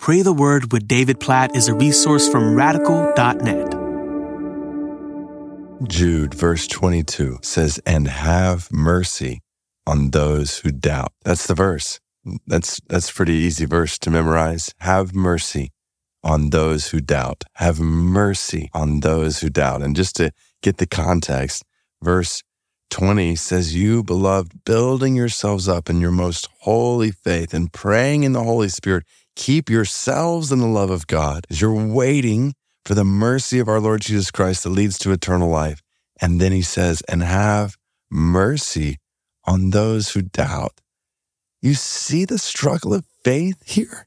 Pray the Word with David Platt is a resource from radical.net. Jude, verse 22 says, And have mercy on those who doubt. That's the verse. That's, that's pretty easy verse to memorize. Have mercy on those who doubt. Have mercy on those who doubt. And just to get the context, verse 20 says, You, beloved, building yourselves up in your most holy faith and praying in the Holy Spirit Keep yourselves in the love of God as you're waiting for the mercy of our Lord Jesus Christ that leads to eternal life. And then he says, and have mercy on those who doubt. You see the struggle of faith here?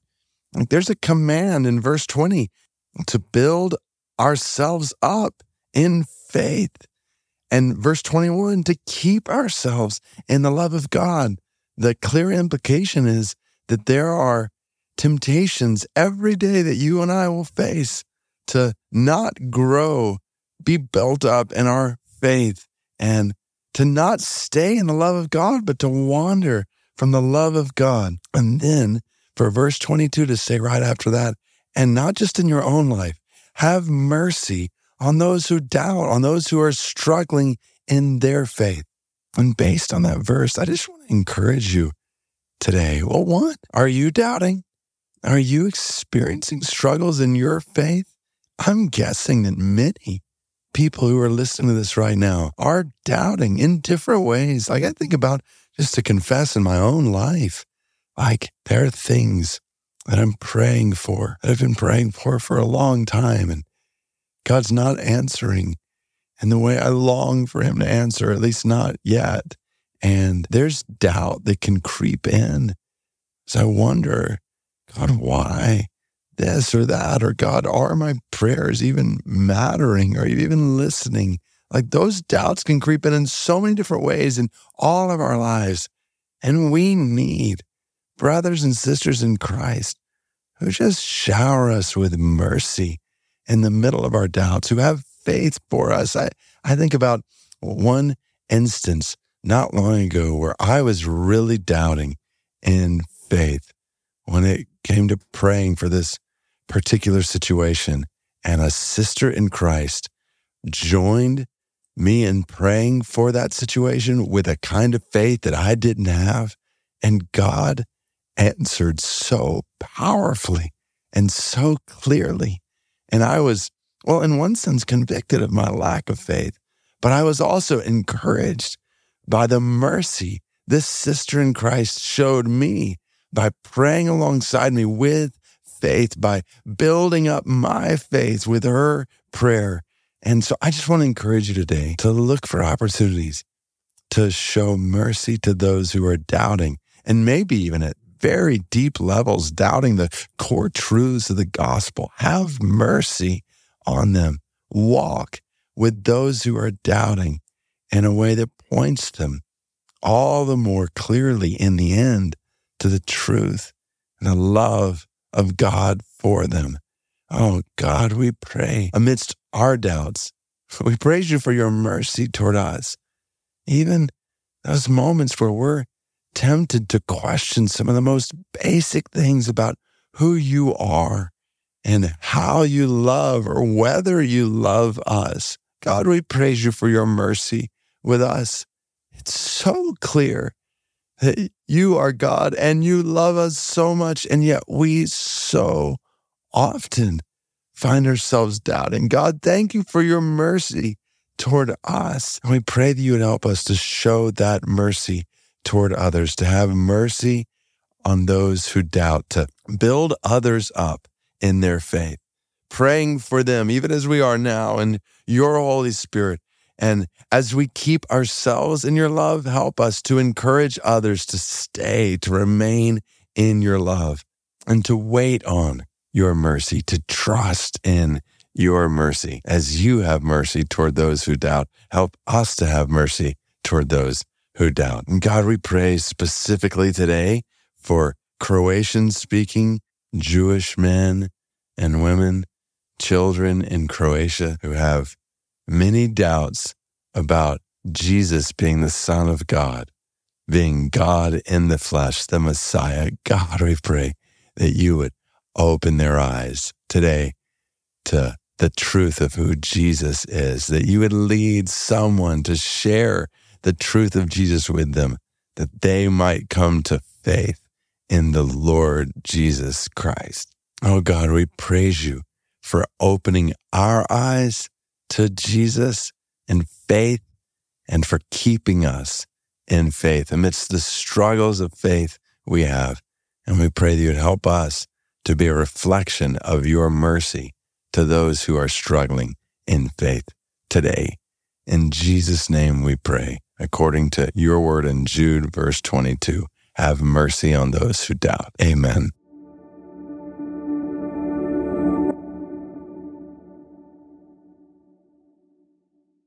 Like there's a command in verse 20 to build ourselves up in faith. And verse 21 to keep ourselves in the love of God. The clear implication is that there are temptations every day that you and I will face to not grow, be built up in our faith, and to not stay in the love of God, but to wander from the love of God. And then for verse 22 to say right after that, and not just in your own life, have mercy on those who doubt, on those who are struggling in their faith. And based on that verse, I just want to encourage you today. Well, what are you doubting? Are you experiencing struggles in your faith? I'm guessing that many people who are listening to this right now are doubting in different ways. Like I think about just to confess in my own life, like there are things that I'm praying for, that I've been praying for for a long time, and God's not answering in the way I long for Him to answer, at least not yet. And there's doubt that can creep in. So I wonder God, why this or that? Or God, are my prayers even mattering? Are you even listening? Like those doubts can creep in in so many different ways in all of our lives. And we need brothers and sisters in Christ who just shower us with mercy in the middle of our doubts, who have faith for us. I, I think about one instance not long ago where I was really doubting in faith when it came to praying for this particular situation, and a sister in Christ joined me in praying for that situation with a kind of faith that I didn't have. And God answered so powerfully and so clearly. And I was, well, in one sense, convicted of my lack of faith, but I was also encouraged by the mercy this sister in Christ showed me by praying alongside me with faith, by building up my faith with her prayer. And so I just want to encourage you today to look for opportunities to show mercy to those who are doubting and maybe even at very deep levels, doubting the core truths of the gospel. Have mercy on them. Walk with those who are doubting in a way that points them all the more clearly in the end to the truth and the love of God for them. Oh God, we pray amidst our doubts. We praise you for your mercy toward us. Even those moments where we're tempted to question some of the most basic things about who you are and how you love or whether you love us. God, we praise you for your mercy with us. It's so clear you are God and you love us so much. And yet we so often find ourselves doubting. God, thank you for your mercy toward us. And we pray that you would help us to show that mercy toward others, to have mercy on those who doubt, to build others up in their faith, praying for them, even as we are now, and your Holy Spirit and as we keep ourselves in your love, help us to encourage others to stay, to remain in your love, and to wait on your mercy, to trust in your mercy. As you have mercy toward those who doubt, help us to have mercy toward those who doubt. And God, we pray specifically today for Croatian speaking Jewish men and women, children in Croatia who have many doubts about Jesus being the Son of God, being God in the flesh, the Messiah. God, we pray that you would open their eyes today to the truth of who Jesus is, that you would lead someone to share the truth of Jesus with them, that they might come to faith in the Lord Jesus Christ. Oh God, we praise you for opening our eyes to Jesus in faith and for keeping us in faith amidst the struggles of faith we have. And we pray that you'd help us to be a reflection of your mercy to those who are struggling in faith today. In Jesus' name we pray, according to your word in Jude, verse 22. Have mercy on those who doubt. Amen.